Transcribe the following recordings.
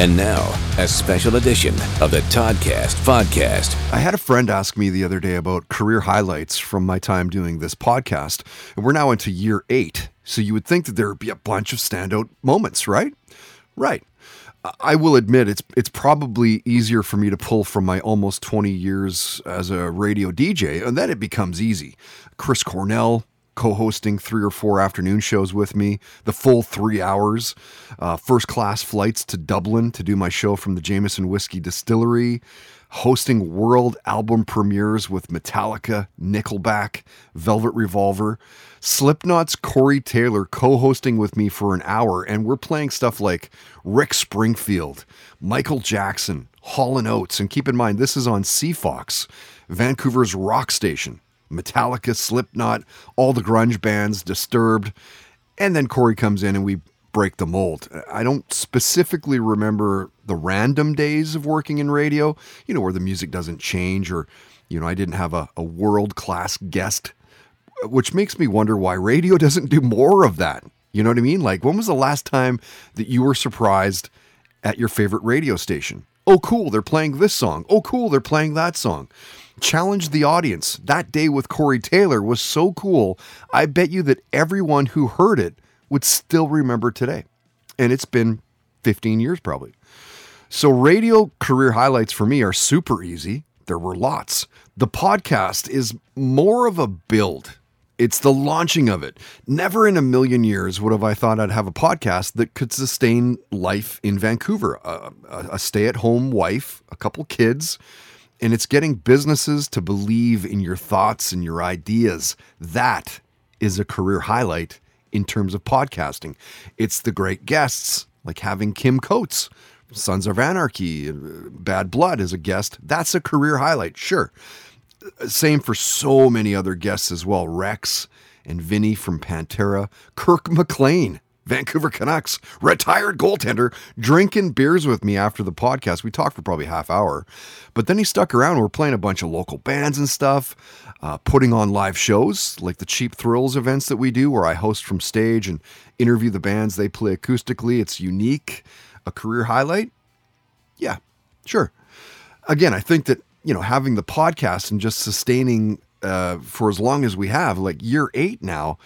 And now, a special edition of the Toddcast podcast. I had a friend ask me the other day about career highlights from my time doing this podcast, and we're now into year eight. So you would think that there would be a bunch of standout moments, right? Right. I will admit it's it's probably easier for me to pull from my almost 20 years as a radio DJ, and then it becomes easy. Chris Cornell, co-hosting three or four afternoon shows with me, the full three hours, uh, first class flights to Dublin to do my show from the Jameson Whiskey Distillery, hosting world album premieres with Metallica, Nickelback, Velvet Revolver, Slipknot's Corey Taylor co-hosting with me for an hour, and we're playing stuff like Rick Springfield, Michael Jackson, Hall and Oates, and keep in mind this is on CFOX, Vancouver's rock station. Metallica, Slipknot, all the grunge bands, Disturbed. And then Corey comes in and we break the mold. I don't specifically remember the random days of working in radio, you know, where the music doesn't change or, you know, I didn't have a, a world class guest, which makes me wonder why radio doesn't do more of that. You know what I mean? Like, when was the last time that you were surprised at your favorite radio station? Oh, cool, they're playing this song. Oh, cool, they're playing that song challenged the audience. That day with Corey Taylor was so cool. I bet you that everyone who heard it would still remember today. And it's been 15 years probably. So, radio career highlights for me are super easy. There were lots. The podcast is more of a build. It's the launching of it. Never in a million years would have I thought I'd have a podcast that could sustain life in Vancouver. A, a, stay at home wife, a couple kids, and it's getting businesses to believe in your thoughts and your ideas. That is a career highlight in terms of podcasting. It's the great guests, like having Kim Coates, Sons of Anarchy, Bad Blood as a guest. That's a career highlight, sure. Same for so many other guests as well. Rex and Vinnie from Pantera, Kirk McLean Vancouver Canucks retired goaltender drinking beers with me after the podcast. We talked for probably half hour, but then he stuck around. We're playing a bunch of local bands and stuff, uh, putting on live shows like the Cheap Thrills events that we do, where I host from stage and interview the bands they play acoustically. It's unique, a career highlight. Yeah, sure. Again, I think that you know having the podcast and just sustaining uh, for as long as we have, like year eight now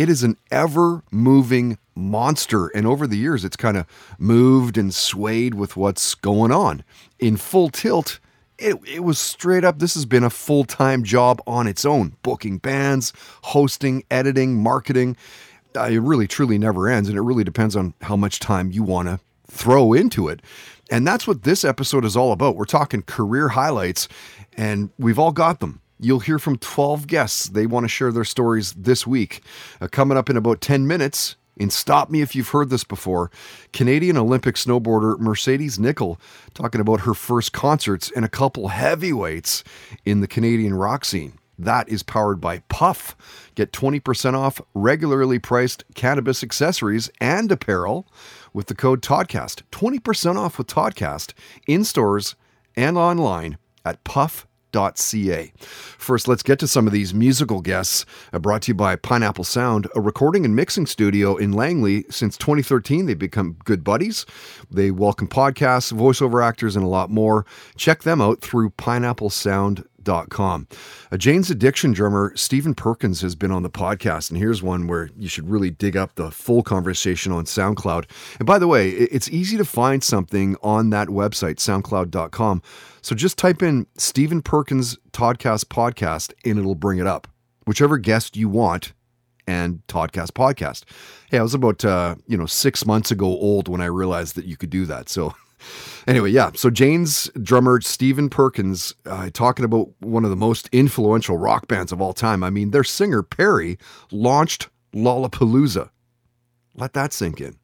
it is an ever moving monster. And over the years, it's kind of moved and swayed with what's going on. In full tilt, it, it was straight up. This has been a full time job on its own booking bands, hosting, editing, marketing. Uh, it really, truly never ends. And it really depends on how much time you want to throw into it. And that's what this episode is all about. We're talking career highlights, and we've all got them. You'll hear from 12 guests. They want to share their stories this week. Uh, coming up in about 10 minutes, and stop me if you've heard this before, Canadian Olympic snowboarder Mercedes Nicoll talking about her first concerts and a couple heavyweights in the Canadian rock scene. That is powered by Puff. Get 20% off regularly priced cannabis accessories and apparel with the code TODCAST. 20% off with TODCAST in stores and online at Puff First, let's get to some of these musical guests uh, brought to you by Pineapple Sound, a recording and mixing studio in Langley. Since 2013, they've become good buddies. They welcome podcasts, voiceover actors, and a lot more. Check them out through Pineapple Sound Com. A Jane's Addiction drummer Stephen Perkins has been on the podcast, and here's one where you should really dig up the full conversation on SoundCloud. And by the way, it's easy to find something on that website, soundcloud.com. So just type in Stephen Perkins Toddcast Podcast, and it'll bring it up. Whichever guest you want, and Toddcast Podcast. Hey, I was about uh, you know six months ago old when I realized that you could do that. So anyway, yeah. So Jane's drummer Stephen Perkins uh, talking about one of the most influential rock bands of all time. I mean, their singer Perry launched Lollapalooza. Let that sink in.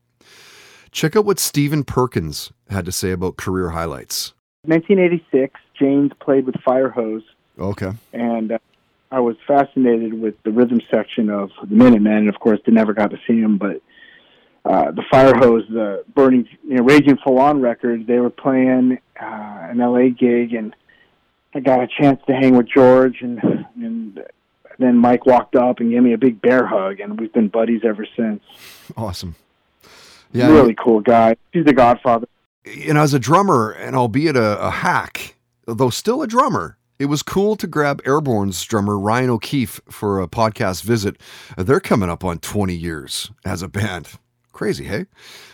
Check out what Stephen Perkins had to say about career highlights. 1986, Jane's played with Firehose. Okay. And uh, I was fascinated with the rhythm section of the Minutemen. And of course, they never got to see him, but uh, the Firehose, the Burning, you know, Raging Full On records. They were playing uh, an LA gig, and I got a chance to hang with George, and and then Mike walked up and gave me a big bear hug, and we've been buddies ever since. Awesome. Yeah, really cool guy. He's the Godfather. And as a drummer, and albeit a, a hack, though still a drummer, it was cool to grab Airbourne's drummer Ryan O'Keeffe for a podcast visit. They're coming up on 20 years as a band. Crazy, hey?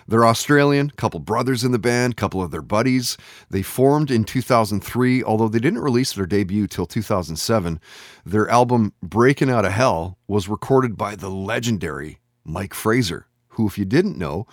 They're Australian, couple brothers in the band, couple of their buddies. They formed in 2003, although they didn't release their debut till 2007. Their album Breaking Out of Hell was recorded by the legendary Mike Fraser, who, if you didn't know,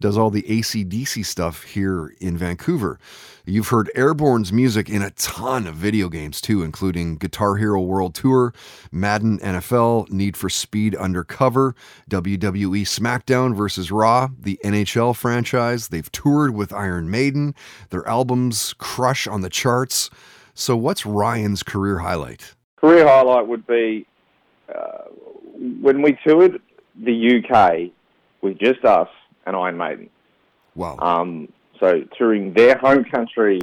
does all the ACDC stuff here in Vancouver. You've heard Airbourne's music in a ton of video games too, including Guitar Hero World Tour, Madden NFL, Need for Speed Undercover, WWE SmackDown vs. Raw, the NHL franchise. They've toured with Iron Maiden. Their albums crush on the charts. So, what's Ryan's career highlight? Career highlight would be uh, when we toured the UK with just us and Iron Maiden. Wow. Um, so touring their home country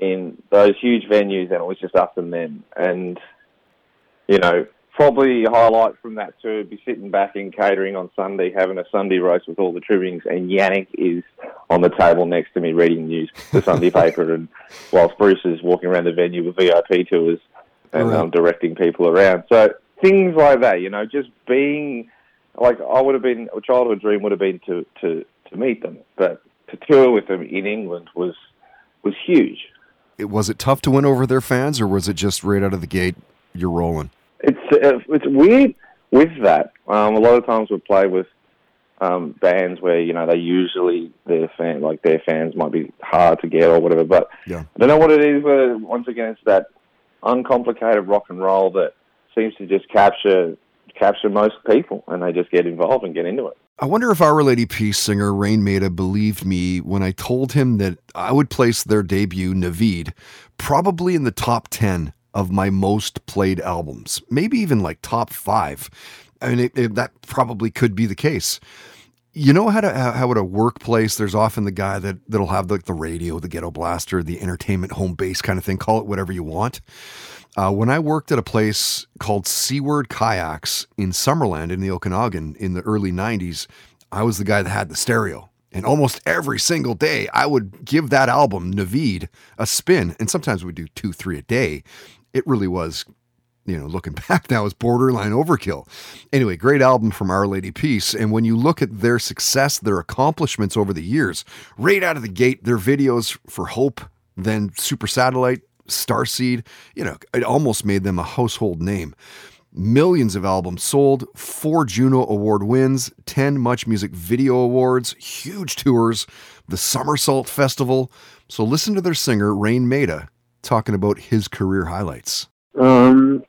in those huge venues, and it was just us and them. And you know, probably a highlight from that tour would be sitting back in catering on Sunday, having a Sunday roast with all the trimmings, and Janick is on the table next to me reading news, the Sunday paper, and whilst Bruce is walking around the venue with VIP tours and Right. um, directing people around. So things like that, you know, just being like I would have been a childhood dream would have been to to to meet them, but to tour with them in England was was huge. It, was it tough to win over their fans, or was it just right out of the gate, you're rolling? It's uh, it's weird with that. Um, a lot of times we play with um, bands where you know they usually their fan like their fans might be hard to get or whatever. But Yeah. I don't know what it is. Uh, once again, it's that uncomplicated rock and roll that seems to just capture capture most people, and they just get involved and get into it. I wonder if Our Lady Peace singer Raine Maida believed me when I told him that I would place their debut, Naveed, probably in the top 10 of my most played albums, maybe even like top five. I mean, it, it- that probably could be the case. You know how to how at a workplace, there's often the guy that that'll have like the radio, the ghetto blaster, the entertainment home base kind of thing. Call it whatever you want. Uh, when I worked at a place called Seaward Kayaks in Summerland in the Okanagan in the early 90s, I was the guy that had the stereo. And almost every single day, I would give that album, Naveed, a spin. And sometimes we'd do two, three a day. It really was, you know, looking back now, is borderline overkill. Anyway, great album from Our Lady Peace. And when you look at their success, their accomplishments over the years, right out of the gate, their videos for Hope, then Super Satellite, Starseed, you know, it almost made them a household name. Millions of albums sold, four Juno Award wins, 10 Much Music Video Awards, huge tours, the Summersault Festival. So listen to their singer, Raine Maida, talking about his career highlights. Um,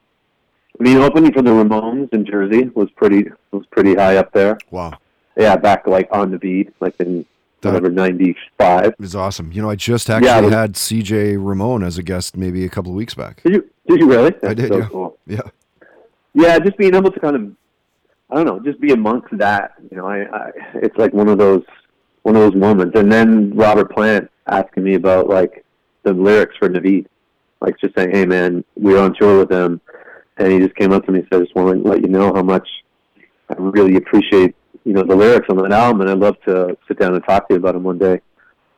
I mean, opening for the Ramones in Jersey was pretty was pretty high up there. Wow. Yeah, back like on the beat, like in whatever '95. is awesome. You know, I just actually Yeah, was- had CJ Ramone as a guest maybe a couple of weeks back. Did you? Did you really? I did, so yeah. cool. Yeah. Yeah, just being able to kind of, I don't know, just be amongst that. You know, I, I it's like one of those one of those moments. And then Robert Plant asking me about like the lyrics for Naveed, like just saying, "Hey, man, we were on tour with him," and he just came up to me and said, "I just want to let you know how much I really appreciate you know the lyrics on that album, and I'd love to sit down and talk to you about them one day."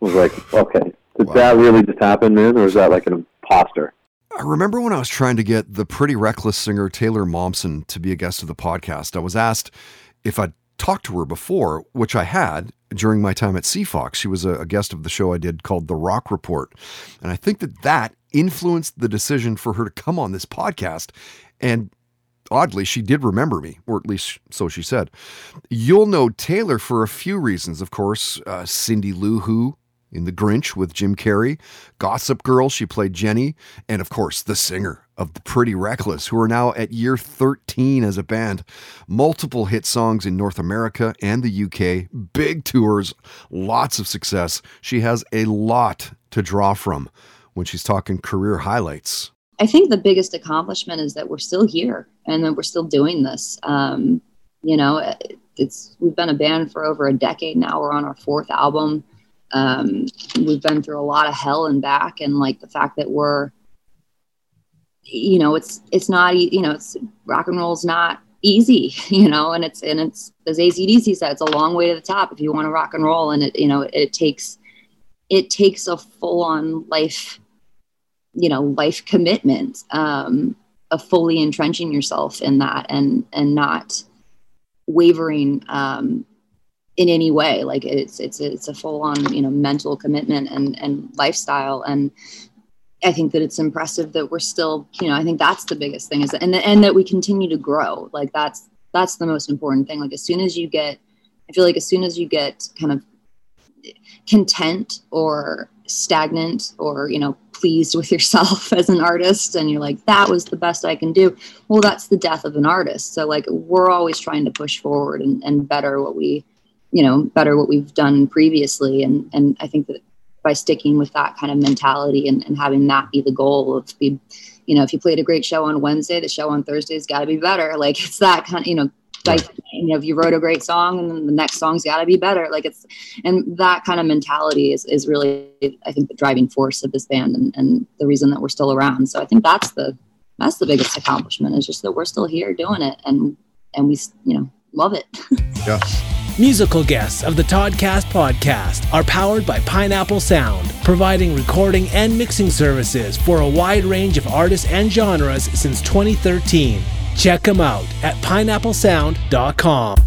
I was like, "Okay, did Wow. that really just happen, man, or is that like an imposter?" I remember when I was trying to get the pretty reckless singer Taylor Momsen to be a guest of the podcast, I was asked if I'd talked to her before, which I had during my time at CFOX. She was a, a guest of the show I did called The Rock Report. And I think that that influenced the decision for her to come on this podcast. And oddly, she did remember me, or at least so she said. You'll know Taylor for a few reasons, of course. Uh, Cindy Lou Who in The Grinch with Jim Carrey, Gossip Girl, she played Jenny, and of course, the singer of The Pretty Reckless, who are now at year 13 as a band. Multiple hit songs in North America and the UK, big tours, lots of success. She has a lot to draw from when she's talking career highlights. I think the biggest accomplishment is that we're still here and that we're still doing this. Um, you know, it- it's we've been a band for over a decade now. We're on our fourth album. Um, we've been through a lot of hell and back, and like the fact that we're, you know, it's it's not you know, it's rock and roll's not easy, you know, and it's and it's as ACDC said, it's a long way to the top if you want to rock and roll, and it you know it takes it takes a full on life, you know, life commitment um, of fully entrenching yourself in that and and not wavering um, in any way. Like it's it's it's a full on you know mental commitment and and lifestyle and. I think that it's impressive that we're still, you know, I think that's the biggest thing is, and and that we continue to grow. Like that's that's the most important thing. Like as soon as you get, I feel like as soon as you get kind of content or stagnant or you know pleased with yourself as an artist and you're like that was the best i can do. Well that's the death of an artist. So like we're always trying to push forward and, and better what we you know better what we've done previously. And and i think that by sticking with that kind of mentality and, and having that be the goal of be you know if you played a great show on wednesday the show on thursday's got to be better. Like it's that kind of you know like you know if you wrote a great song and then the next song's got to be better. Like it's and that kind of mentality is, is really i think the driving force of this band and, and the reason that we're still around. So i think that's the that's the biggest accomplishment is just that we're still here doing it and and we you know love it. Yeah. Musical guests of the Toddcast podcast are powered by Pineapple Sound, providing recording and mixing services for a wide range of artists and genres since 2013. Check them out at pineapplesound.com.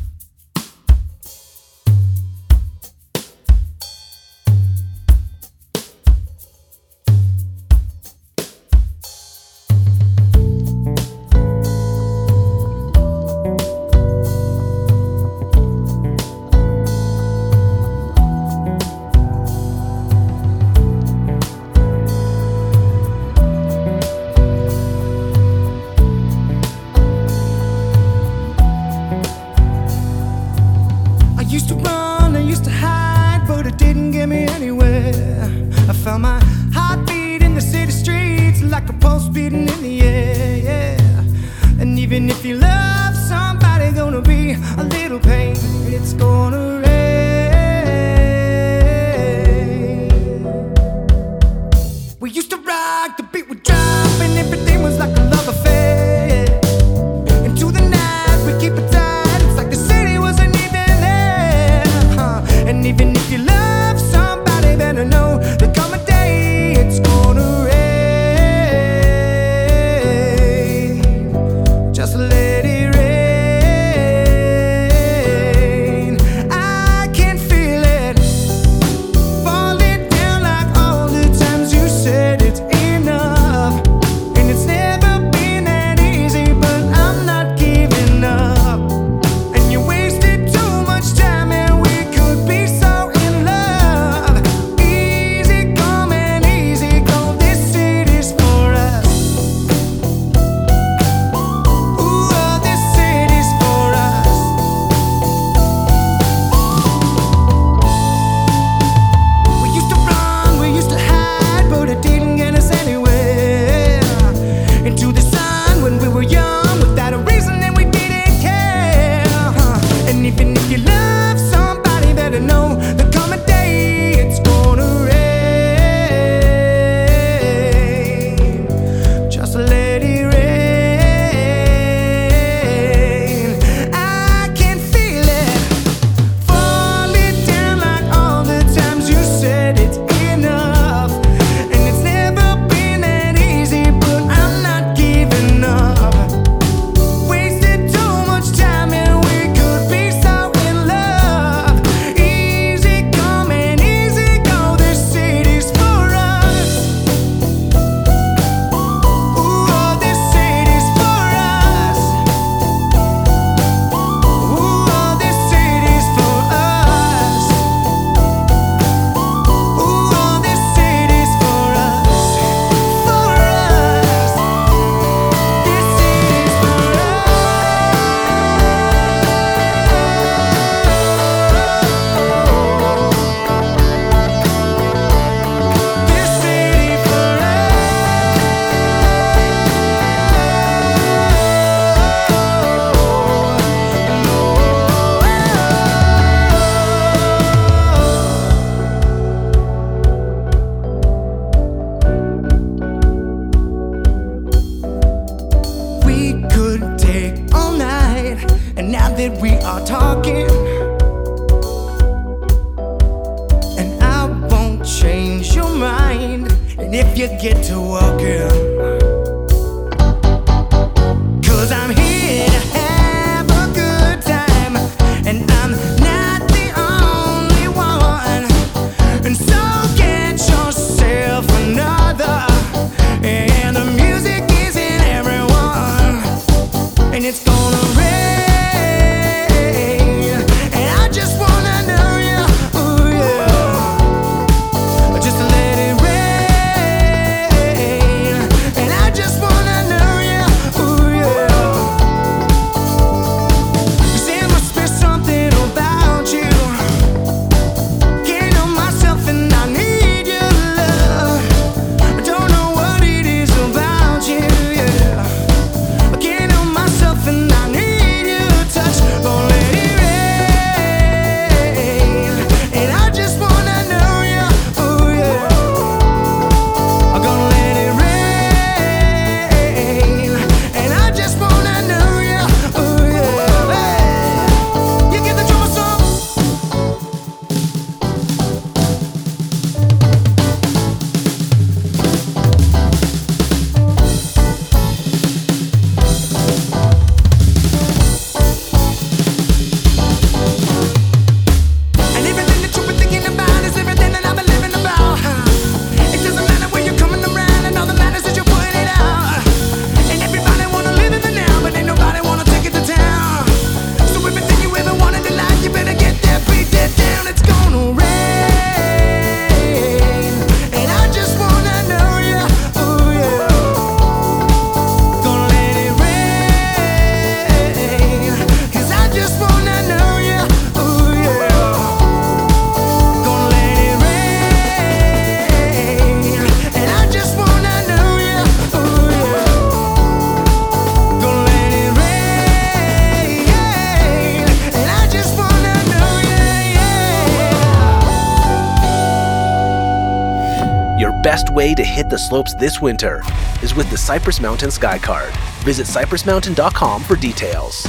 best way to hit the slopes this winter is with the Cypress Mountain Sky Card. Visit cypressmountain.com for details.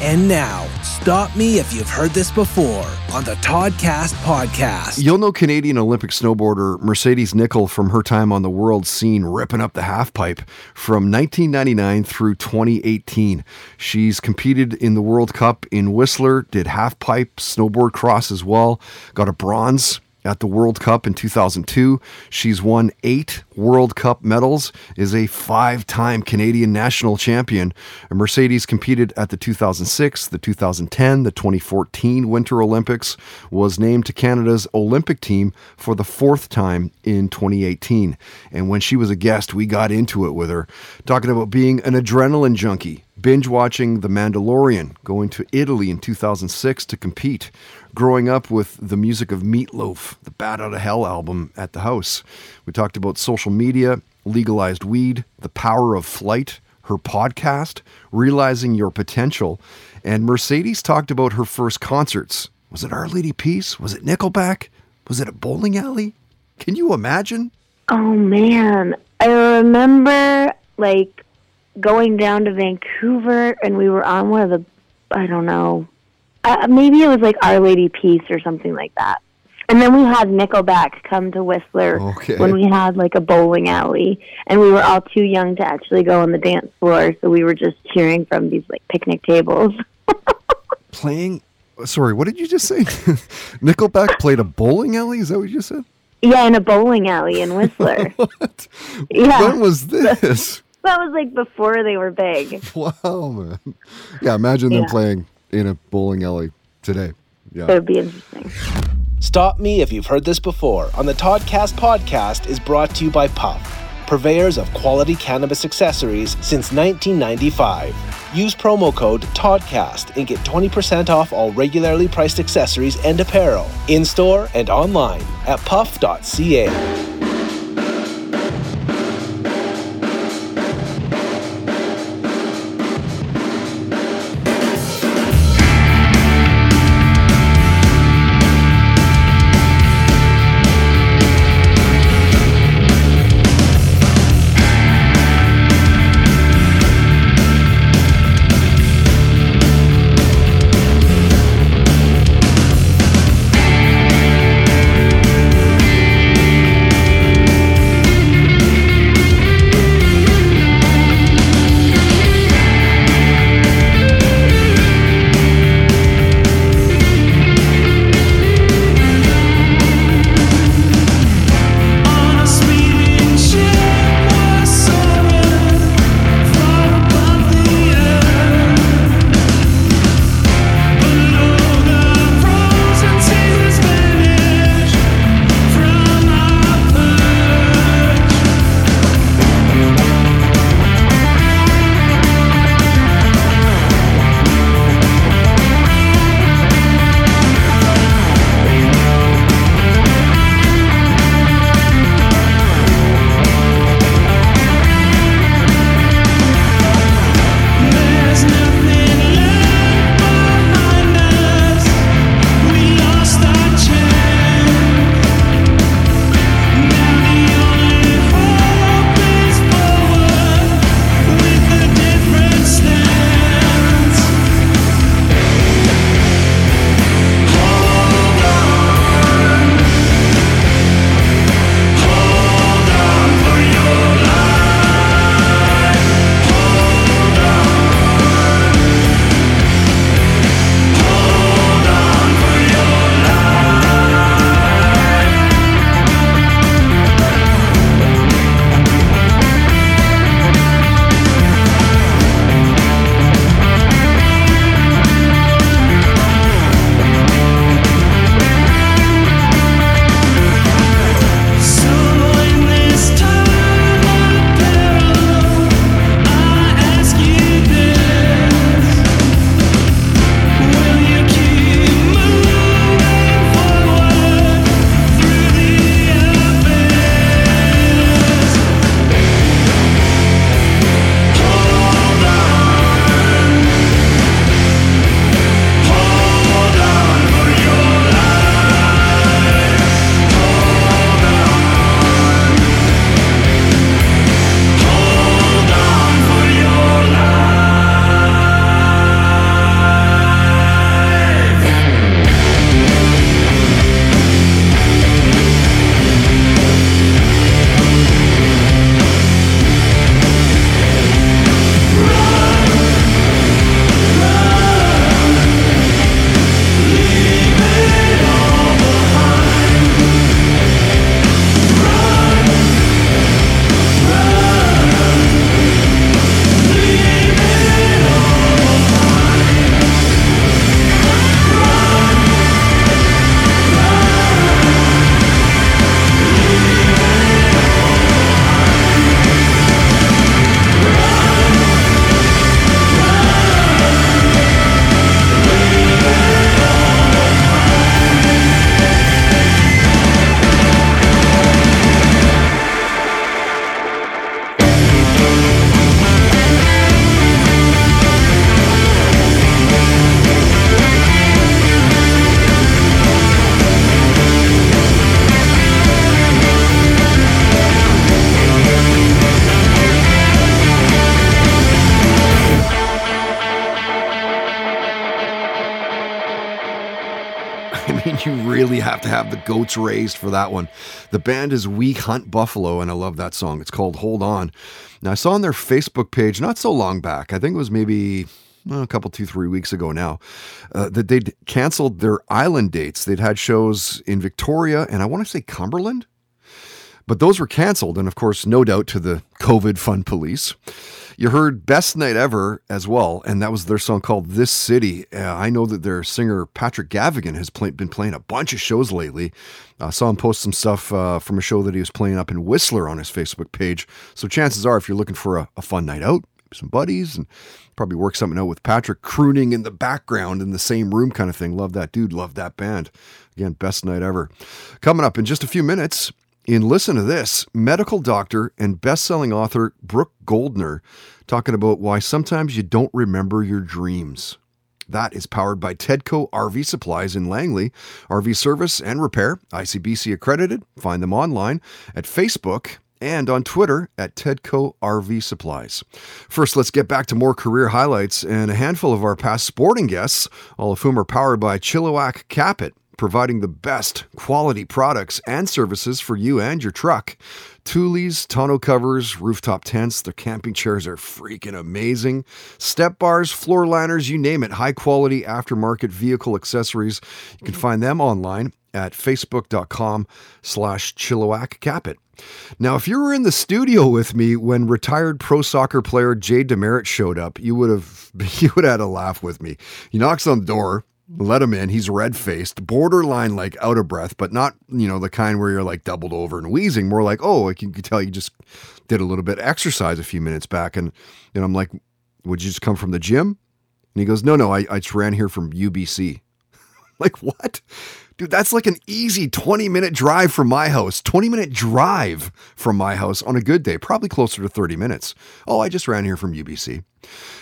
And now, stop me if you've heard this before on the Toddcast podcast. You'll know Canadian Olympic snowboarder Mercedes Nicoll from her time on the world scene ripping up the halfpipe from 1999 through 2018. She's competed in the World Cup in Whistler, did halfpipe, snowboard cross as well, got a bronze at the World Cup in 2002. She's won eight World Cup medals, is a five time Canadian national champion. Mercedes competed at the 2006, the 2010, the 2014 Winter Olympics, was named to Canada's Olympic team for the fourth time in 2018. And when she was a guest, we got into it with her, talking about being an adrenaline junkie binge watching The Mandalorian, going to Italy in 2006 to compete, growing up with the music of Meatloaf, the Bat Out of Hell album at the house. We talked about social media, legalized weed, the power of flight, her podcast, realizing your potential, and Mercedes talked about her first concerts. Was it Our Lady Peace? Was it Nickelback? Was it a bowling alley? Can you imagine? Oh man, I remember like going down to Vancouver and we were on one of the I don't know. Uh, maybe it was like Our Lady Peace or something like that. And then we had Nickelback come to Whistler Okay. when we had like a bowling alley, and we were all too young to actually go on the dance floor, so we were just cheering from these like picnic tables. Playing. Sorry, what did you just say? Nickelback played a bowling alley? Is that what you just said? yeah, in a bowling alley in Whistler. What? Yeah. When was this? that was like before they were big. wow, man. Yeah, imagine them Yeah. playing in a bowling alley today. It Yeah. would be interesting. Stop Me If You've Heard This Before on the Toddcast podcast is brought to you by Puff, purveyors of quality cannabis accessories since 1995. Use promo code TODCAST and get 20% off all regularly priced accessories and apparel in store and online at puff.ca. goats raised for that one. The band is We Hunt Buffalo, and I love that song. It's called Hold On. Now, I saw on their Facebook page not so long back, I think it was maybe well, a couple, two, three weeks ago now, uh, that they'd canceled their island dates. They'd had shows in Victoria and I want to say Cumberland, but those were canceled. And of course, no doubt to the COVID fund police. You heard Best Night Ever as well, and that was their song called This City. Uh, I know that their singer Patrick Gavigan has play, been playing a bunch of shows lately. I saw him post some stuff uh, from a show that he was playing up in Whistler on his Facebook page. So chances are, if you're looking for a, a fun night out, some buddies, and probably work something out with Patrick crooning in the background in the same room kind of thing. Love that dude. Love that band. Again, best night ever. Coming up in just a few minutes, in Listen to This, medical doctor and best-selling author Brooke Goldner talking about why sometimes you don't remember your dreams. That is powered by Tedco RV Supplies in Langley. RV service and repair, ICBC accredited. Find them online at Facebook and on Twitter at Tedco RV Supplies. First, let's get back to more career highlights and a handful of our past sporting guests, all of whom are powered by Chilliwack Capit providing the best quality products and services for you and your truck. Thule's, tonneau covers, rooftop tents, their camping chairs are freaking amazing. Step bars, floor liners, you name it, high quality aftermarket vehicle accessories. You can find them online at facebook.com slash Chilliwack Capit. Now, if you were in the studio with me when retired pro soccer player Jay DeMerit showed up, you would have you would have had a laugh with me. He knocks on the door, let him in. He's red faced, borderline like out of breath, but not, you know, the kind where you're like doubled over and wheezing. More like, oh, I can tell you just did a little bit of exercise a few minutes back. And, and I'm like, would you just come from the gym? And he goes, no, no, I, I just ran here from UBC. like, what? Dude, that's like an easy 20 minute drive from my house. 20 minute drive from my house on a good day, probably closer to 30 minutes. Oh, I just ran here from UBC.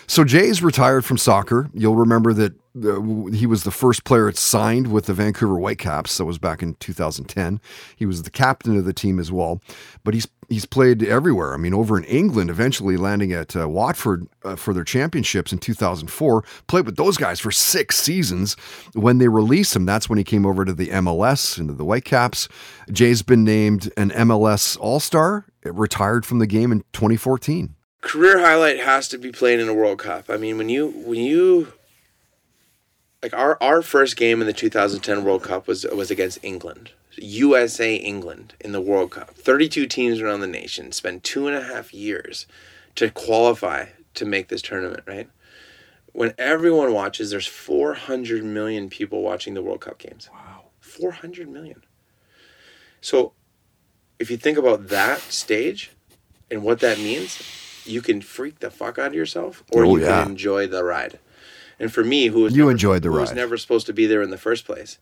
So Jay's retired from soccer. You'll remember that uh, he was the first player it signed with the Vancouver Whitecaps. That was back in 2010. He was the captain of the team as well. But he's he's played everywhere. I mean, over in England, eventually landing at uh, Watford uh, for their championships in 2004. Played with those guys for six seasons. When they released him, that's when he came over to the MLS into the Whitecaps. Jay's been named an MLS All Star. Retired from the game in 2014 career highlight has to be playing in a World Cup. I mean, when you when you like our our first game in the 2010 World Cup was was against England. USA England in the World Cup. 32 teams around the nation spent two and a half years to qualify to make this tournament, right? When everyone watches, there's 400 million people watching the World Cup games. Wow. 400 million. So if you think about that stage and what that means, you can freak the fuck out of yourself or Oh, you yeah. can enjoy the ride. And for me, who was You never- enjoyed the who was never supposed to be there in the first place,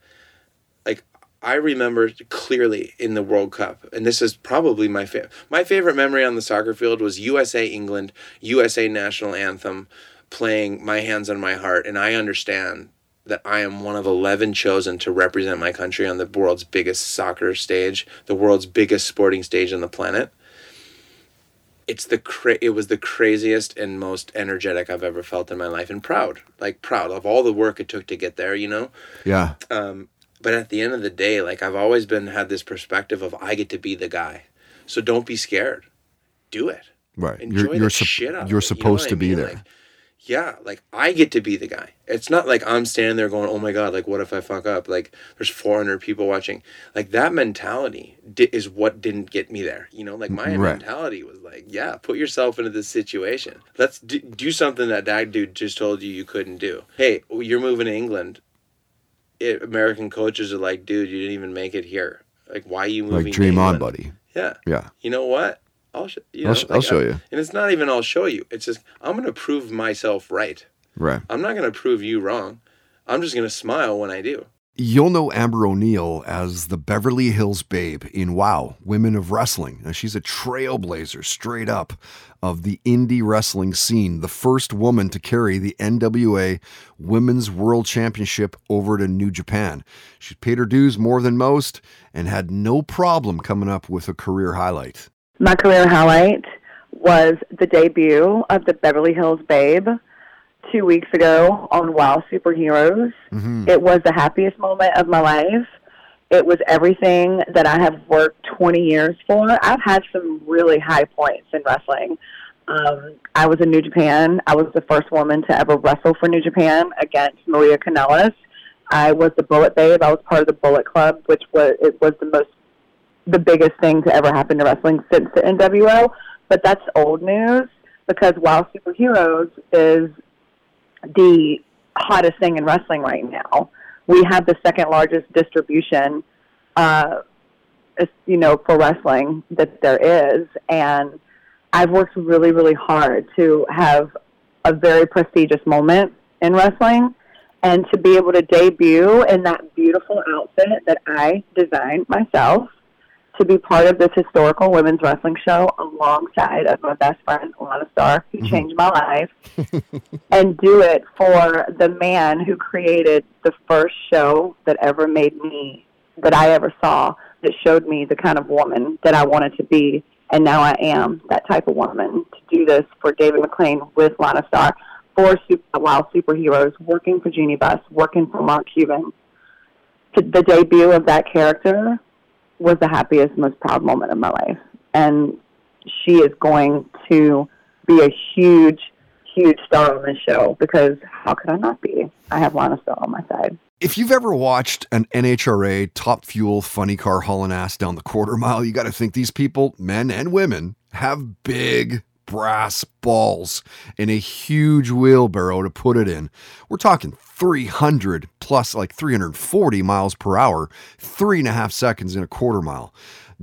like I remember clearly in the World Cup, and this is probably my favorite. My favorite memory on the soccer field was USA England, USA national anthem, playing "My Hands on My Heart," and I understand that I am one of eleven chosen to represent my country on the world's biggest soccer stage, the world's biggest sporting stage on the planet it's the cra- it was the craziest and most energetic I've ever felt in my life and proud like proud of all the work it took to get there you know Yeah. um but at the end of the day like I've always been had this perspective of I get to be the guy so don't be scared do it Right. Enjoy you're you're, sup- shit out you're it, you know supposed to I be mean? there. Like, yeah like I get to be the guy. It's not like I'm standing there going oh my god like what if I fuck up? Like there's 400 people watching. Like that mentality di- is what didn't get me there you know? Like my mm, Right. mentality was like yeah put yourself into this situation. Let's do, do something that that dude just told you you couldn't do. Hey you're moving to England. It, American coaches are like dude you didn't even make it here. Like why are you moving like dream on, buddy. yeah. Yeah. you know what I'll sh- you I'll sh- like, I'll show I- you. and it's not even I'll show you it's just I'm gonna prove myself right Right. I'm not going to prove you wrong. I'm just going to smile when I do. You'll know Amber O'Neill as the Beverly Hills Babe in WOW, Women of Wrestling. Now, she's a trailblazer, straight up, of the indie wrestling scene, the first woman to carry the NWA Women's World Championship over to New Japan. She's paid her dues more than most and had no problem coming up with a career highlight. My career highlight was the debut of the Beverly Hills Babe two weeks ago on WoW Superheroes. Mm-hmm. It was the happiest moment of my life. It was everything that I have worked 20 years for. I've had some really high points in wrestling. Um, I was in New Japan. I was the first woman to ever wrestle for New Japan against Maria Kanellis. I was the Bullet Babe. I was part of the Bullet Club, which was it was the most the biggest thing to ever happen to wrestling since the NWO. But that's old news because WOW Superheroes is the hottest thing in wrestling right now. We have the second largest distribution, uh, you know, for wrestling that there is, and I've worked really, really hard to have a very prestigious moment in wrestling and to be able to debut in that beautiful outfit that I designed myself to be part of this historical women's wrestling show alongside of my best friend Lana Starr, who mm-hmm. changed my life, and do it for the man who created the first show that ever made me that I ever saw that showed me the kind of woman that I wanted to be and now I am that type of woman to do this for David McLane with Lana Starr for super, WOW Superheroes, working for Jeanie Buss, working for Mark Cuban. To, the debut of that character was the happiest, most proud moment of my life. And she is going to be a huge, huge star on this show because how could I not be? I have Lana Starr on my side. If you've ever watched an NHRA top fuel funny car hauling ass down the quarter mile, you got to think these people, men and women, have big brass balls and a huge wheelbarrow to put it in. We're talking 300 plus like 340 miles per hour, three and a half seconds in a quarter mile.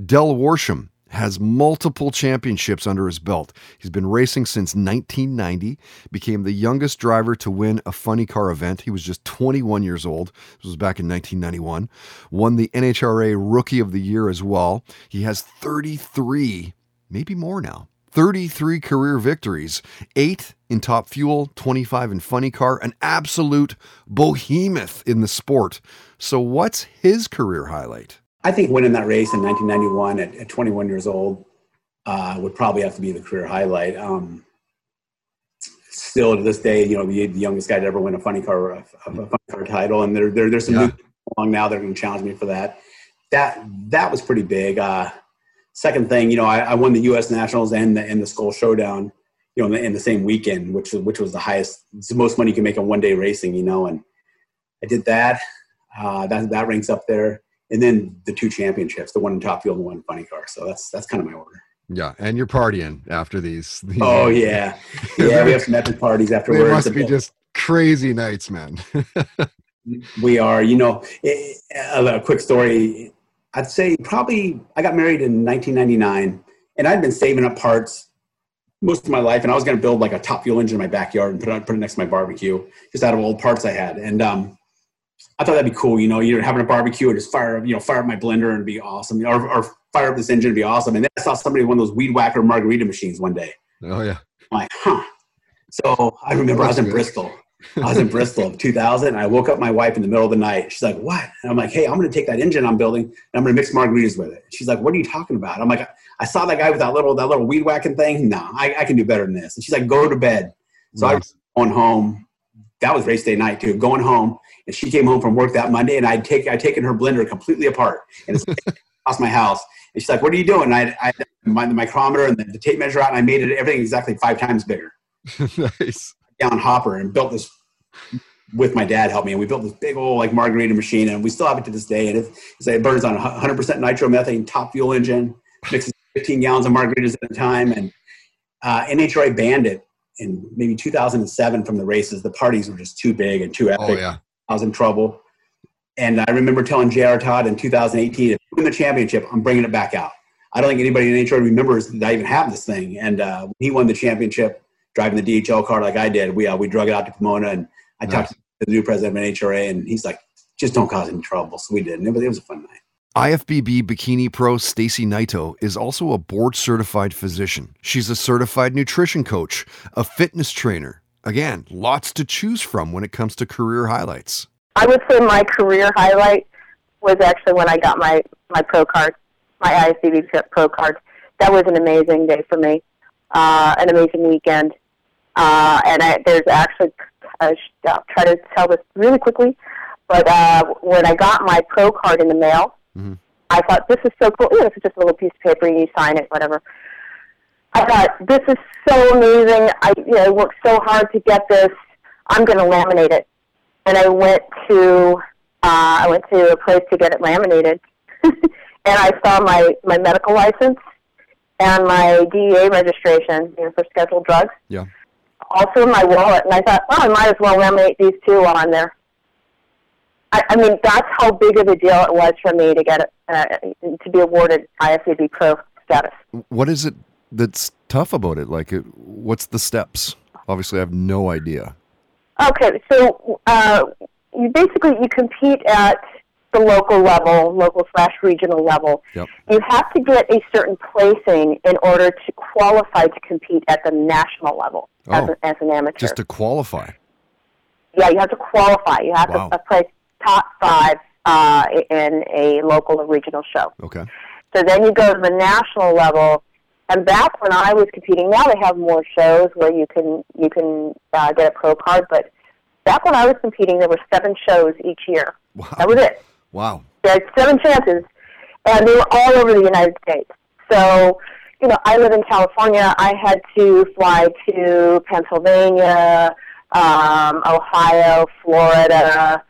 Del Worsham has multiple championships under his belt. He's been racing since 1990, became the youngest driver to win a funny car event. He was just 21 years old. This was back in 1991. Won the NHRA Rookie of the Year as well. He has 33, maybe more now. 33 career victories, 8 in Top Fuel, 25 in Funny Car, an absolute behemoth in the sport. So what's his career highlight? I think winning that race in 1991 at, at 21 years old uh, would probably have to be the career highlight. Um, still to this day, you know, the, the youngest guy to ever win a funny car a, a funny car title, and there, there there's some Yeah. new along now that are going to challenge me for that. That that was pretty big. Uh, second thing, you know, I, I won the U.S. Nationals and the and the Skoal Showdown, you know, in the, in the same weekend, which was which was the highest, the most money you can make in one day racing, you know, and I did that. Uh, that that ranks up there, and then the two championships, the one in Top Fuel and the one in Funny Car. So that's that's kind of my order. Yeah, and you're partying after these. these Oh yeah, yeah. We have some epic parties They afterwards. must be just crazy nights, man. we are you know eh, a, a quick story i'd say probably i got married in 1999 and i'd been saving up parts most of my life and i was going to build like a top fuel engine in my backyard and put it, put it next to my barbecue just out of old parts i had and um, i thought that'd be cool you know you're having a barbecue and just fire up you know fire up my blender and be awesome or, or fire up this engine and be awesome and then i saw somebody one of those weed whacker margarita machines one day oh yeah. I'm like, huh. So I remember I was in good. Bristol. I was in Bristol in 2000. And I woke up my wife in the middle of the night. She's like, what? And I'm like, hey, I'm going to take that engine I'm building and I'm going to mix margaritas with it. She's like, what are you talking about? I'm like, I saw that guy with that little, that little weed whacking thing. No, I, I can do better than this. And she's like, go to bed. So I was going home. That was race day night too, going home. And she came home from work that Monday and I'd take, I'd taken her blender completely apart and it's across my house. And she's like, what are you doing? And I, I my, the micrometer and the, the tape measure out and I made it everything exactly five times bigger nice. Down hopper and built this with my dad helped me. And we built this big old like margarita machine and we still have it to this day. And it, it's, it burns on 100% nitromethane top fuel engine mixes 15 gallons of margaritas at a time. And uh, NHRA banned it in maybe 2007 from the races. The parties were just too big and too epic. Oh yeah. I was in trouble. And I remember telling J.R. Todd in 2018 if we win the championship I'm bringing it back out. I don't think anybody in NHRA remembers that I even have this thing. And uh, he won the championship driving the DHL car like I did we, uh, we drug it out to Pomona and I talked to the new president of NHRA, and he's like, "Just don't cause any trouble." So we did, and it was, it was a fun night. IFBB bikini pro Stacy Naito is also a board certified physician. She's a certified nutrition coach, a fitness trainer. Again, lots to choose from when it comes to career highlights. I would say my career highlight was actually when I got my my pro card, my IFBB pro card. That was an amazing day for me, uh, an amazing weekend. Uh, and I, there's actually, I I'll try to tell this really quickly, but uh, when I got my pro card in the mail, I thought this is so cool. You know, it's just a little piece of paper. You sign it, whatever. I thought this is so amazing. I you know worked so hard to get this. I'm going to laminate it, and I went to uh, I went to a place to get it laminated, and I saw my my medical license and my DEA registration you know, for scheduled drugs Yeah. Also in my wallet, and I thought, well, I might as well laminate these two while I'm there. I, I mean, that's how big of a deal it was for me to get it, uh, to be awarded IFBB Pro status. What is it that's tough about it? Like, it, what's the steps? Obviously, I have no idea. Okay, so uh, you basically you compete at the local level, local slash regional level. Yep. You have to get a certain placing in order to qualify to compete at the national level as, Oh, a, as an amateur. Just to qualify. yeah, you have to qualify. You have Wow. to place top five uh, in a local or regional show. Okay. So then you go to the national level, and back when I was competing, now they have more shows where you can you can uh, get a pro card. But back when I was competing, there were seven shows each year. Wow. That was it. Wow. They had seven chances, and they were all over the United States. So, you know, I live in California. I had to fly to Pennsylvania, um, Ohio, Florida.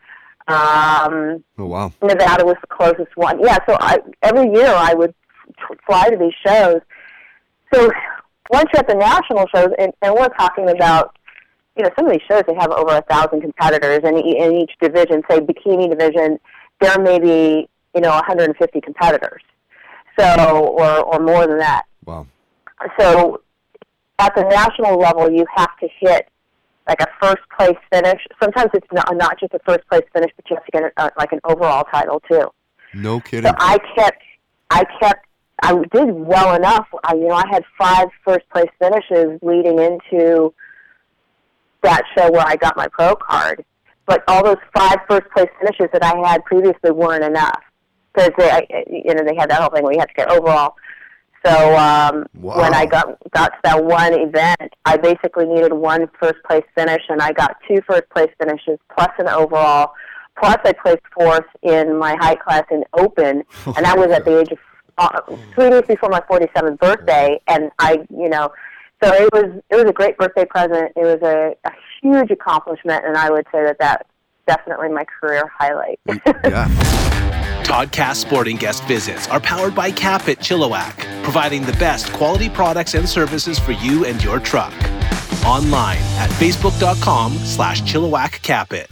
Um, Oh, wow. Nevada was the closest one. Yeah, so I, every year I would fly to these shows. So once you're at the national shows, and, and we're talking about, you know, some of these shows they have over a thousand competitors, and in each division, say bikini division, there may be you know 150 competitors, so or or more than that. Wow. So at the national level, you have to hit like a first place finish. Sometimes it's not not just a first place finish, but you have to get a, like an overall title too. No kidding. So I kept, I kept, I did well enough. I, you know, I had five first place finishes leading into that show where I got my pro card. But all those five first place finishes that I had previously weren't enough because they, I- you know, they had that whole thing where you had to get overall. So um, when I got got to that one event, I basically needed one first place finish, and I got two first place finishes plus an overall. Plus, I placed fourth in my height class in open, and that was at the age of uh, three days before my 47th birthday. And I, you know, so it was it was a great birthday present. It was a, a huge accomplishment, and I would say that that's definitely my career highlight. Toddcast sporting guest visits are powered by Capit Chilliwack, providing the best quality products and services for you and your truck. Online at facebook.com slash Chilliwack Capit.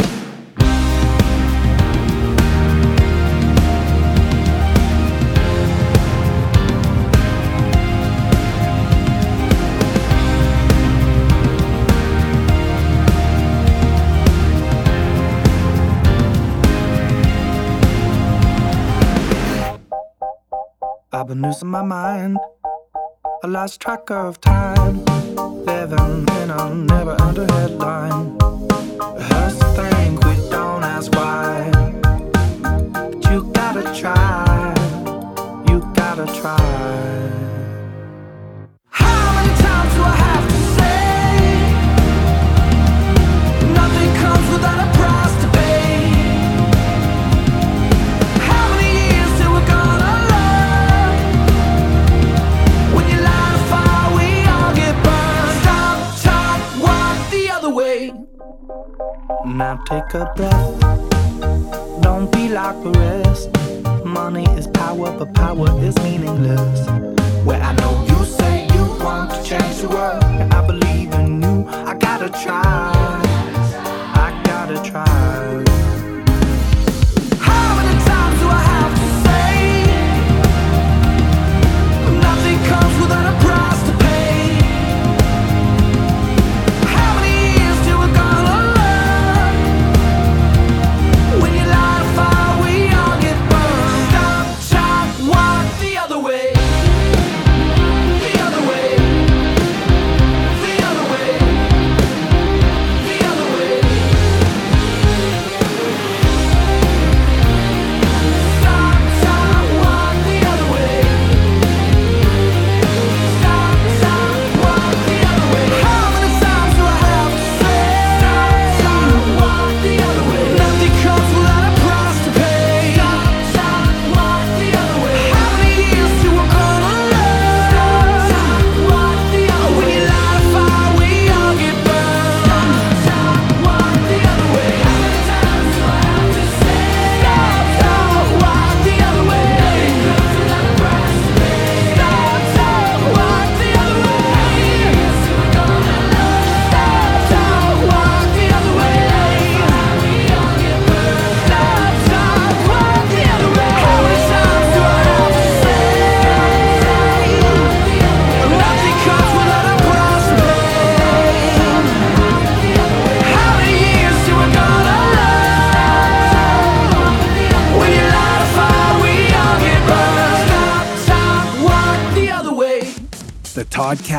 I've been losing my mind. I lost track of time. Living in a never under headline. Now take a breath. Don't be like the rest. Money is power, but power is meaningless. Where I know you say you want to change the world. I believe in you. I gotta try. I gotta try.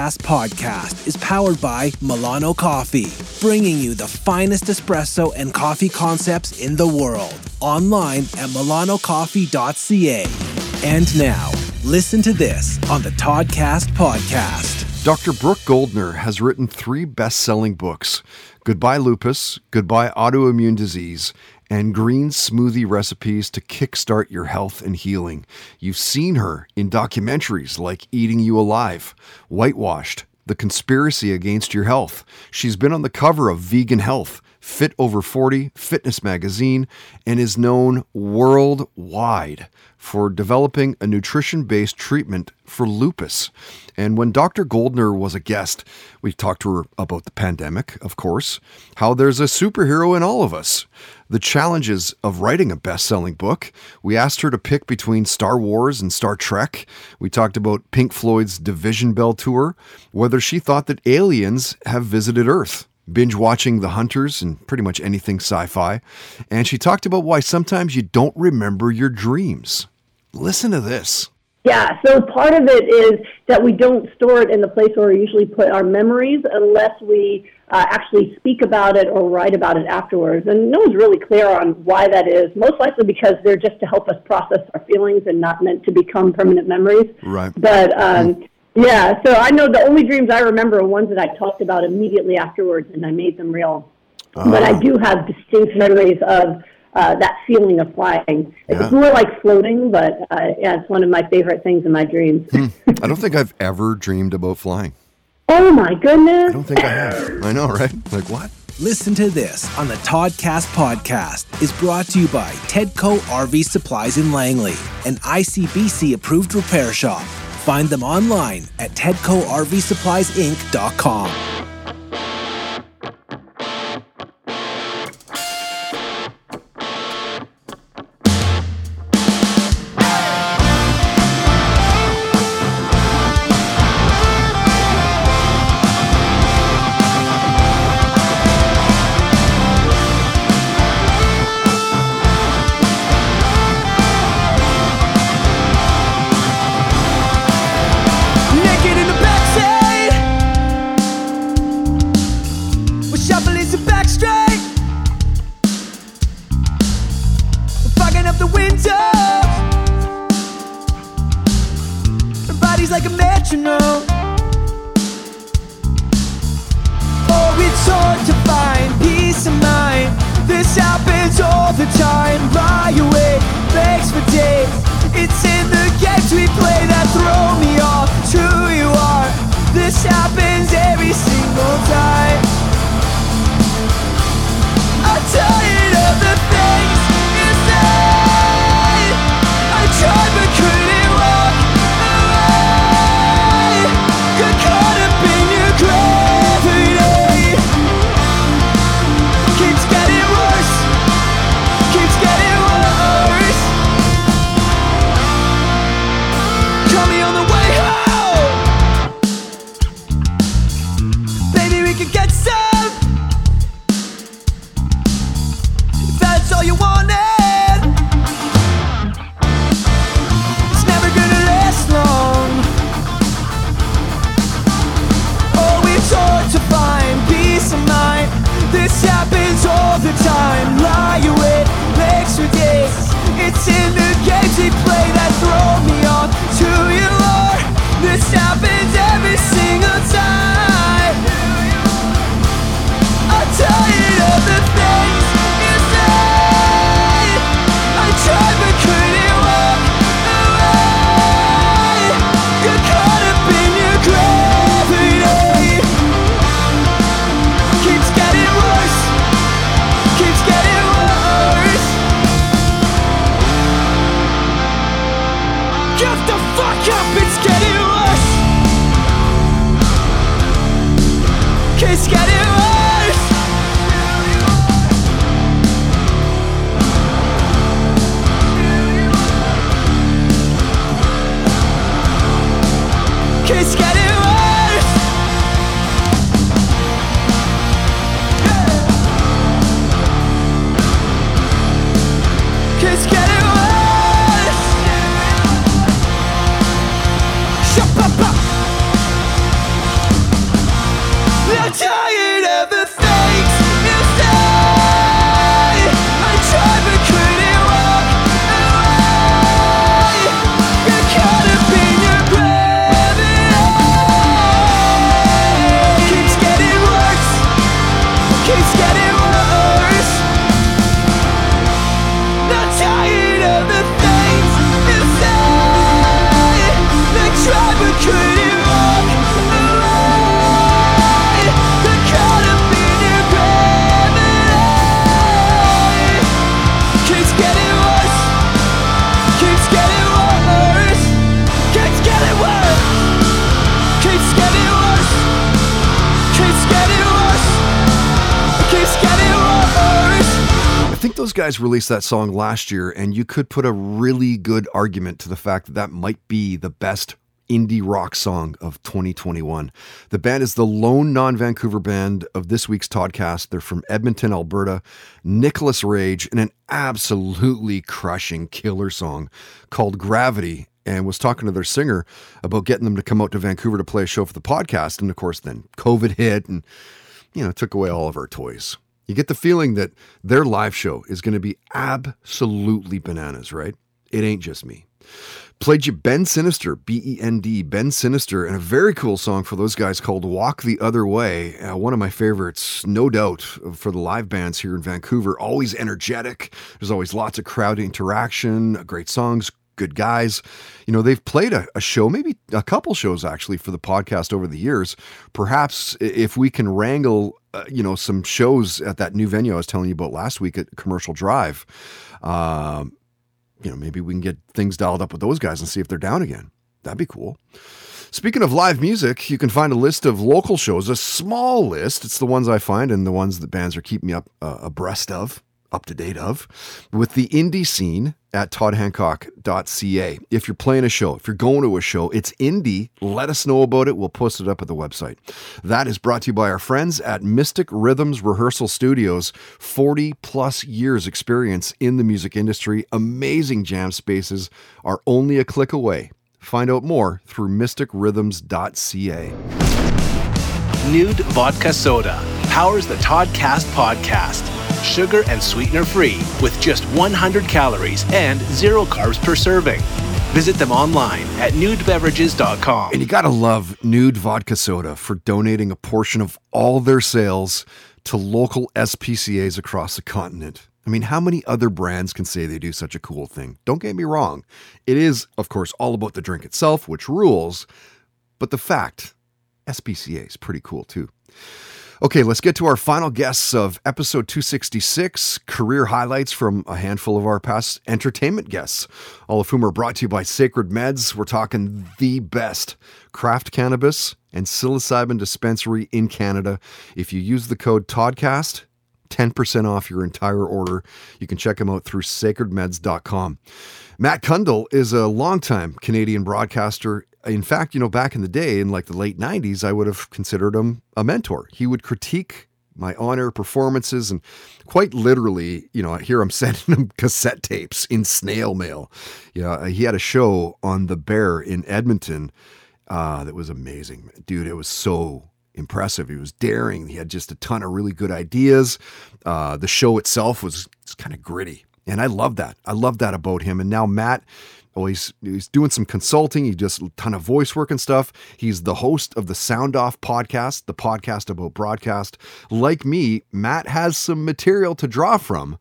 Toddcast podcast is powered by Milano Coffee, bringing you the finest espresso and coffee concepts in the world. Online at milanocoffee.ca. And now, listen to this on the Toddcast podcast. Dr. Brooke Goldner has written three best selling books Goodbye Lupus, Goodbye Autoimmune Disease, and Green Smoothie Recipes to Kickstart Your Health and Healing. You've seen her in documentaries like Eating You Alive, Whitewashed, The Conspiracy Against Your Health. She's been on the cover of Vegan Health. Fit Over 40 Fitness Magazine and is known worldwide for developing a nutrition based treatment for lupus. And when Dr. Goldner was a guest, we talked to her about the pandemic, of course, how there's a superhero in all of us, the challenges of writing a best selling book. We asked her to pick between Star Wars and Star Trek. We talked about Pink Floyd's Division Bell tour, whether she thought that aliens have visited Earth binge watching The Hunters and pretty much anything sci fi. And she talked about why sometimes you don't remember your dreams. Listen to this. Yeah, so part of it is that we don't store it in the place where we usually put our memories unless we uh, actually speak about it or write about it afterwards. And no one's really clear on why that is, most likely because they're just to help us process our feelings and not meant to become permanent memories. Right. But um, yeah, so I know the only dreams I remember are ones that I talked about immediately afterwards and I made them real. But I do have distinct memories of uh, that feeling of flying. Yeah. It's more like floating, but uh, yeah, it's one of my favorite things in my dreams. Hmm. I don't think I've ever dreamed about flying. Oh my goodness! I don't think I have. I know, right? Like, what? Listen to this on the Toddcast podcast is brought to you by Tedco RV Supplies in Langley, an ICBC approved repair shop. Find them online at TedcoRVSuppliesInc.com. released that song last year, and you could put a really good argument to the fact that that might be the best indie rock song of 2021. The band is the lone non Vancouver band of this week's Toddcast. They're from Edmonton, Alberta. Nicholas Rage, and an absolutely crushing killer song called Gravity. And was talking to their singer about getting them to come out to Vancouver to play a show for the podcast. And of course, then COVID hit and, you know, took away all of our toys. You get the feeling that their live show is going to be absolutely bananas, right? It ain't just me. Played you Ben Sinister, B E N D, Ben Sinister, and a very cool song for those guys called Walk the Other Way. Uh, one of my favorites, no doubt, for the live bands here in Vancouver. Always energetic. There's always lots of crowd interaction, great songs, good guys. You know, they've played a, a, show, maybe a couple shows actually, for the podcast over the years. Perhaps if we can wrangle, uh, you know, some shows at that new venue I was telling you about last week at Commercial Drive. Um, you know, maybe we can get things dialed up with those guys and see if they're down again. That'd be cool. Speaking of live music, you can find a list of local shows, a small list. It's the ones I find and the ones that bands are keeping me up uh, abreast of, up to date of, with the indie scene at toddhancock.ca. If you're playing a show, if you're going to a show, it's indie. Let us know about it. We'll post it up at the website. That is brought to you by our friends at Mystic Rhythms Rehearsal Studios. 40 plus years experience in the music industry. Amazing jam spaces are only a click away. Find out more through mysticrhythms.ca. Nude Vodka Soda powers the Toddcast podcast sugar and sweetener free, with just 100 calories and zero carbs per serving. Visit them online at nudebeverages.com. And you gotta love Nude Vodka Soda for donating a portion of all their sales to local SPCAs across the continent. I mean, how many other brands can say they do such a cool thing? Don't get me wrong. It is, of course, all about the drink itself, which rules, but the fact, SPCA is pretty cool too. Okay, let's get to our final guests of episode 266 career highlights from a handful of our past entertainment guests, all of whom are brought to you by Sacred Meds. We're talking the best craft cannabis and psilocybin dispensary in Canada. If you use the code TODCAST, 10% off your entire order. You can check them out through sacredmeds.com. Matt Cundill is a longtime Canadian broadcaster in fact, you know, back in the day, in like the late 90s, I would have considered him a mentor. He would critique my honor performances and quite literally, you know, here I'm sending him cassette tapes in snail mail. Yeah, he had a show on the Bear in Edmonton uh, that was amazing. Dude, it was so impressive. He was daring. He had just a ton of really good ideas. Uh, the show itself was, was kind of gritty. And I love that. I love that about him. And now Matt well, he's he's doing some consulting. He does a ton of voice work and stuff. He's the host of the Sound Off podcast, the podcast about broadcast. Like me, Matt has some material to draw from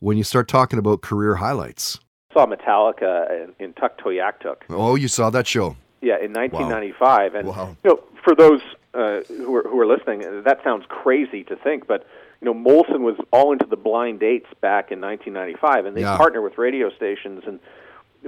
when you start talking about career highlights. saw Metallica in, in Tuktoyaktuk. Oh, you saw that show? Yeah, in 1995. Wow. And wow. you know, for those uh, who are who are listening, that sounds crazy to think, but you know, Molson was all into the blind dates back in 1995, and they Yeah. partner with radio stations and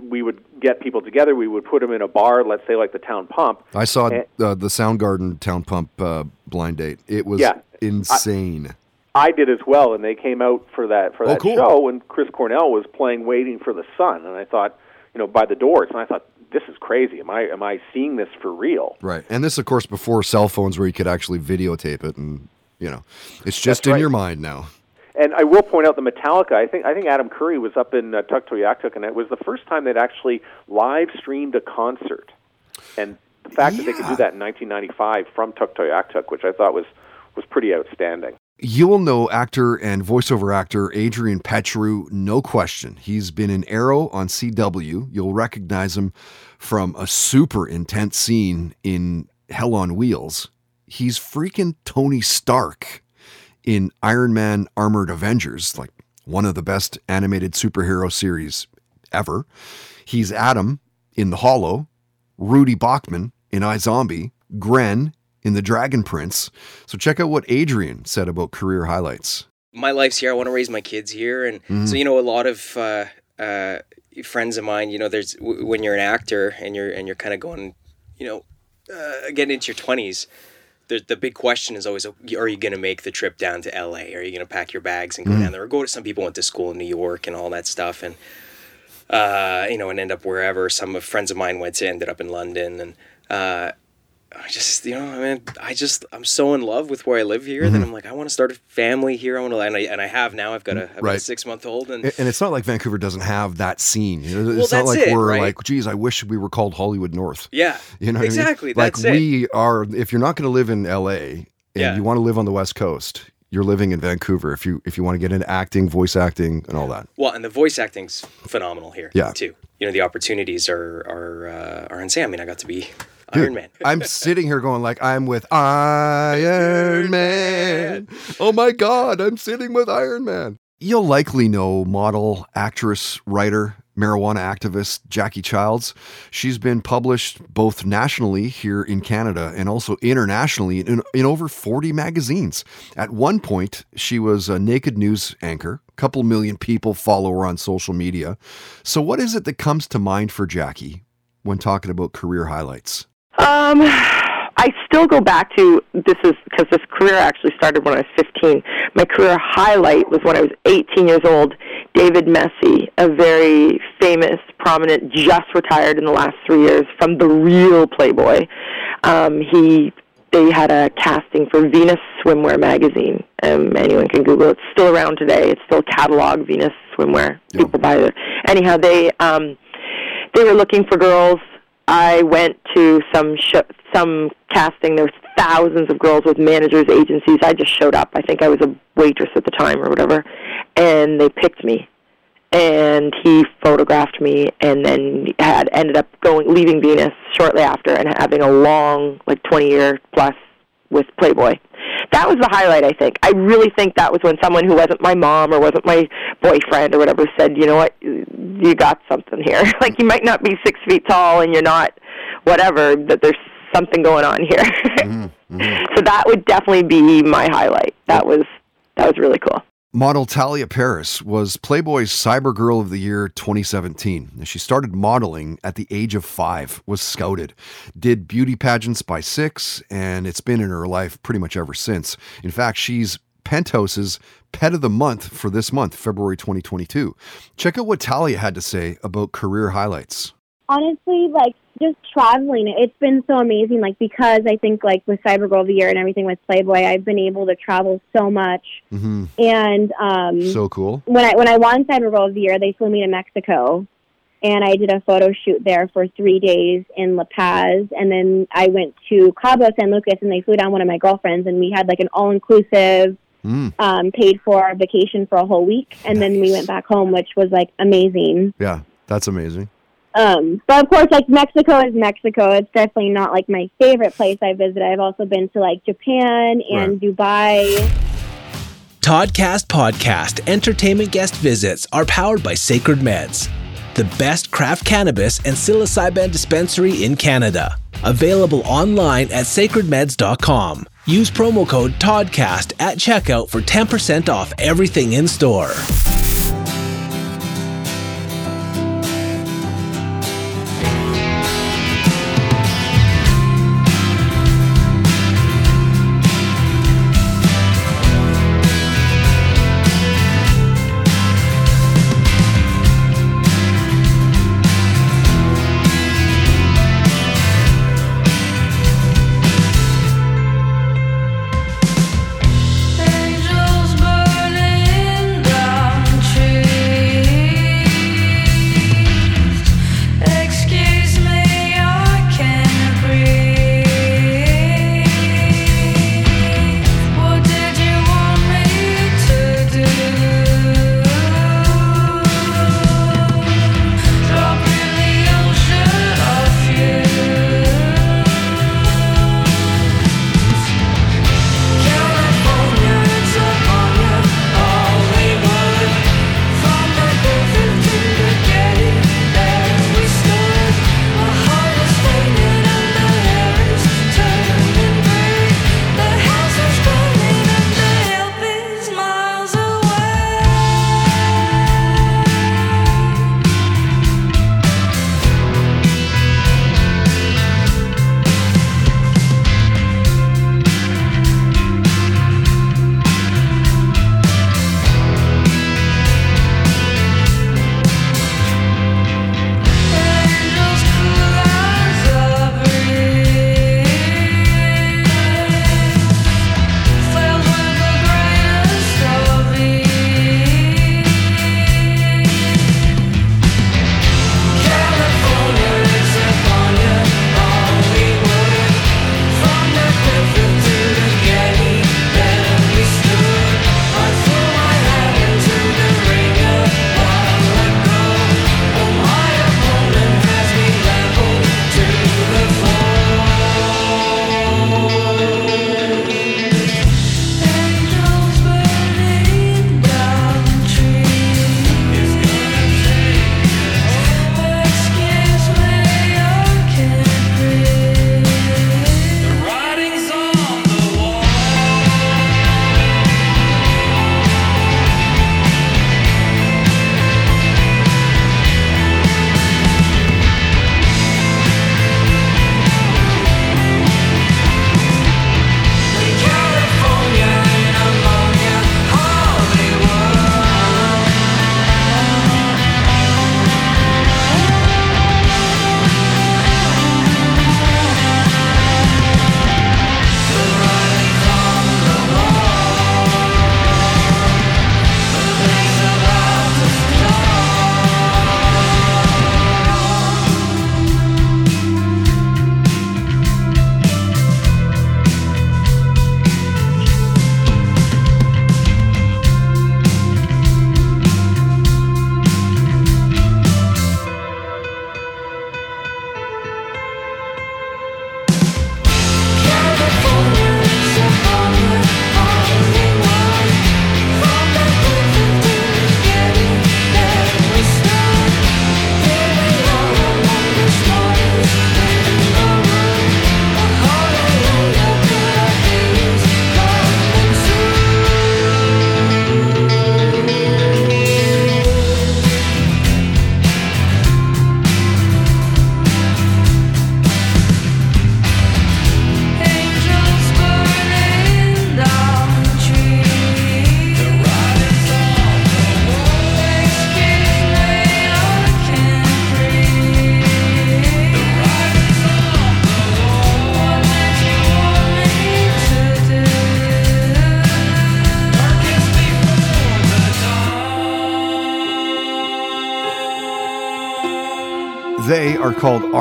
we would get people together. We would put them in a bar, let's say like the Town Pump. I saw And- uh, the Soundgarden Town Pump uh, blind date. It was Yeah. insane. I did as well, and they came out for that for Oh, that cool. show, and Chris Cornell was playing "Waiting for the Sun," and I thought, you know, by the doors, and I thought, this is crazy. Am I am I seeing this for real? right. And this, of course, before cell phones where you could actually videotape it. And, you know, it's just That's in right. your mind now. And I will point out the Metallica. I think I think Adam Curry was up in uh, Tuktoyaktuk, and it was the first time they'd actually live streamed a concert. And the fact that they could do that in 1995 from Tuktoyaktuk, which I thought was was pretty outstanding. You will know actor and voiceover actor Adrian Petriw, no question. He's been in Arrow on CW. You'll recognize him from a super intense scene in Hell on Wheels. He's freaking Tony Stark in Iron Man Armored Adventures, like one of the best animated superhero series ever. He's Adam in The Hollow, Rudy Bachman in iZombie, Gren in The Dragon Prince. So check out what Adrian said about career highlights. my life's here. I want to raise my kids here, and Mhm. so you know, a lot of uh, uh, friends of mine. You know, there's w- when you're an actor and you're and you're kind of going, you know, uh, getting into your twenties. The, the big question is always, are you going to make the trip down to LA? Are you going to pack your bags and go Mhm. down there? Or go to some people went to school in New York and all that stuff, and uh, you know, and end up wherever. Some of friends of mine went to, ended up in London, and uh, I just, you know, I mean, I just, I'm so in love with where I live here that Mhm. I'm like, I want to start a family here. I want to, and I, and I have now. I've got a, I've got a six month old, and And it's not like Vancouver doesn't have that scene. You know, Well, it's not like it, we're right? like, geez, I wish we were called Hollywood North. Yeah, You know what exactly, I mean? Like that's it. we are if you're not going to live in LA and Yeah. you want to live on the West Coast, you're living in Vancouver if you if you want to get into acting, voice acting and all that. Well, and the voice acting's phenomenal here. Yeah. Too. You know, the opportunities are are uh, are insane. I mean, I got to be Dude, Iron Man. I'm sitting here going like I'm with Iron Man. Oh my god, I'm sitting with Iron Man. You'll likely know model, actress, writer, marijuana activist Jackie Childs. She's been published both nationally here in Canada and also internationally in, in over 40 magazines. At one point, she was a naked news anchor. A couple million people follow her on social media. So, what is it that comes to mind for Jackie when talking about career highlights? Um, I still go back to this is because this career actually started when I was 15. My career highlight was when I was 18 years old. David Mecey, a very famous, prominent, just retired in the last three years from the real Playboy. Um, he they had a casting for Venus Swimwear magazine. Um, anyone can Google it. It's still around today. It's still catalog Venus Swimwear. People buy it. Anyhow, they um, they were looking for girls. I went to some sh- some casting. There was thousands of girls with managers, agencies. I just showed up. I think I was a waitress at the time or whatever, and they picked me. And he photographed me, and then had ended up going leaving Venus shortly after, and having a long, like twenty year plus with Playboy. That was the highlight, I think. I really think that was when someone who wasn't my mom or wasn't my boyfriend or whatever said, you know what, you got something here. like you might not be six feet tall and you're not whatever, but there's something going on here. Mm-hmm. Mm-hmm. so that would definitely be my highlight. That was that was really cool. Model Talia Paris was Playboy's Cyber Girl of the Year 2017. She started modeling at the age of five, was scouted, did beauty pageants by six, and it's been in her life pretty much ever since. In fact, she's Penthouse's Pet of the Month for this month, February 2022. Check out what Talia had to say about career highlights. honestly, like just traveling, it's been so amazing. Like because I think like with Cyber Girl of the Year and everything with Playboy, I've been able to travel so much. hmm And um, So cool. when I when I won Cyber Girl of the Year, they flew me to Mexico, and I did a photo shoot there for three days in La Paz, and then I went to Cabo San Lucas, and they flew down one of my girlfriends, and we had like an all inclusive. Mm. Um, paid for vacation for a whole week, and then we went back home, which was like amazing. Yeah, that's amazing. Um, but of course, like Mexico is Mexico. It's definitely not like my favorite place I visited. I've also been to like Japan and Dubai. Toddcast Podcast entertainment guest visits are powered by Sacred Meds, the best craft cannabis and psilocybin dispensary in Canada. Available online at sacredmeds.com. Use promo code TODCAST at checkout for 10% off everything in store.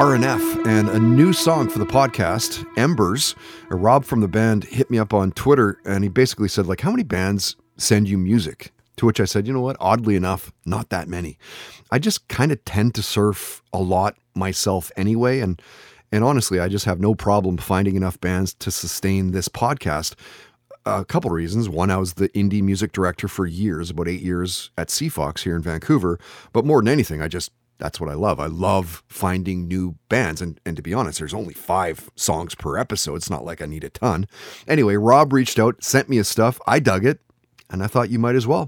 RNF, and a new song for the podcast, Embers. Uh, Rob from the band hit me up on Twitter, and he basically said, like, how many bands send you music? To which I said, you know what? Oddly enough, not that many. I just kind of tend to surf a lot myself anyway, and and honestly, I just have no problem finding enough bands to sustain this podcast. A couple reasons. One, I was the indie music director for years, about eight years at CFOX here in Vancouver. But more than anything, I just that's what I love. I love finding new bands. And, and to be honest, there's only five songs per episode. It's not like I need a ton. Anyway, Rob reached out, sent me his stuff. I dug it, and I thought you might as well.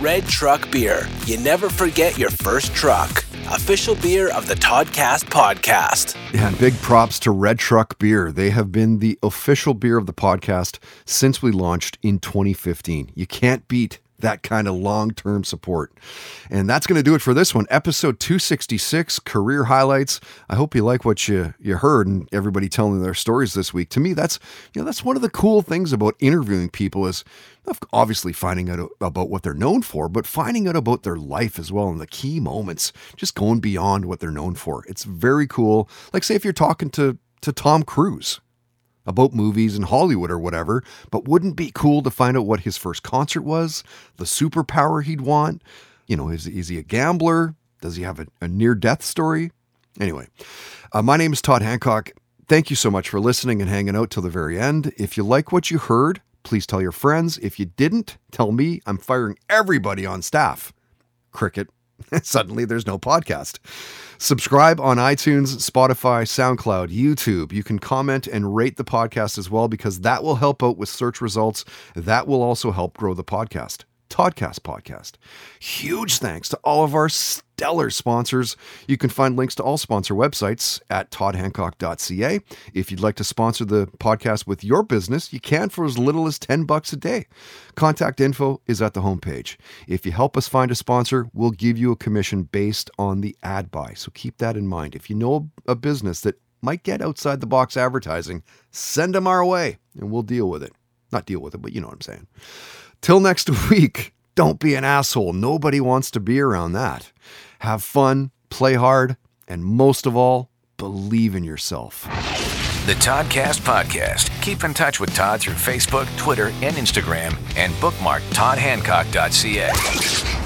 Red Truck Beer. You never forget your first truck. Official beer of the Toddcast podcast. Yeah, and big props to Red Truck Beer. They have been the official beer of the podcast since we launched in 2015. You can't beat that kind of long term support. And that's going to do it for this one, episode 266, career highlights. I hope you like what you, you heard and everybody telling their stories this week. To me, that's you know that's one of the cool things about interviewing people is obviously finding out about what they're known for, but finding out about their life as well and the key moments, just going beyond what they're known for. It's very cool. Like say if you're talking to to Tom Cruise, about movies and Hollywood or whatever, but wouldn't be cool to find out what his first concert was, the superpower he'd want? You know, is, is he a gambler? Does he have a, a near death story? Anyway, uh, my name is Todd Hancock. Thank you so much for listening and hanging out till the very end. If you like what you heard, please tell your friends. If you didn't, tell me. I'm firing everybody on staff. Cricket. Suddenly there's no podcast. Subscribe on iTunes, Spotify, SoundCloud, YouTube. You can comment and rate the podcast as well because that will help out with search results. That will also help grow the podcast. Toddcast Podcast. Huge thanks to all of our stellar sponsors. You can find links to all sponsor websites at toddhancock.ca. If you'd like to sponsor the podcast with your business, you can for as little as 10 bucks a day. Contact info is at the homepage. If you help us find a sponsor, we'll give you a commission based on the ad buy. So keep that in mind. If you know a business that might get outside the box advertising, send them our way and we'll deal with it. Not deal with it, but you know what I'm saying. Till next week, don't be an asshole. Nobody wants to be around that. Have fun, play hard, and most of all, believe in yourself. The Toddcast Podcast. Keep in touch with Todd through Facebook, Twitter, and Instagram, and bookmark toddhancock.ca.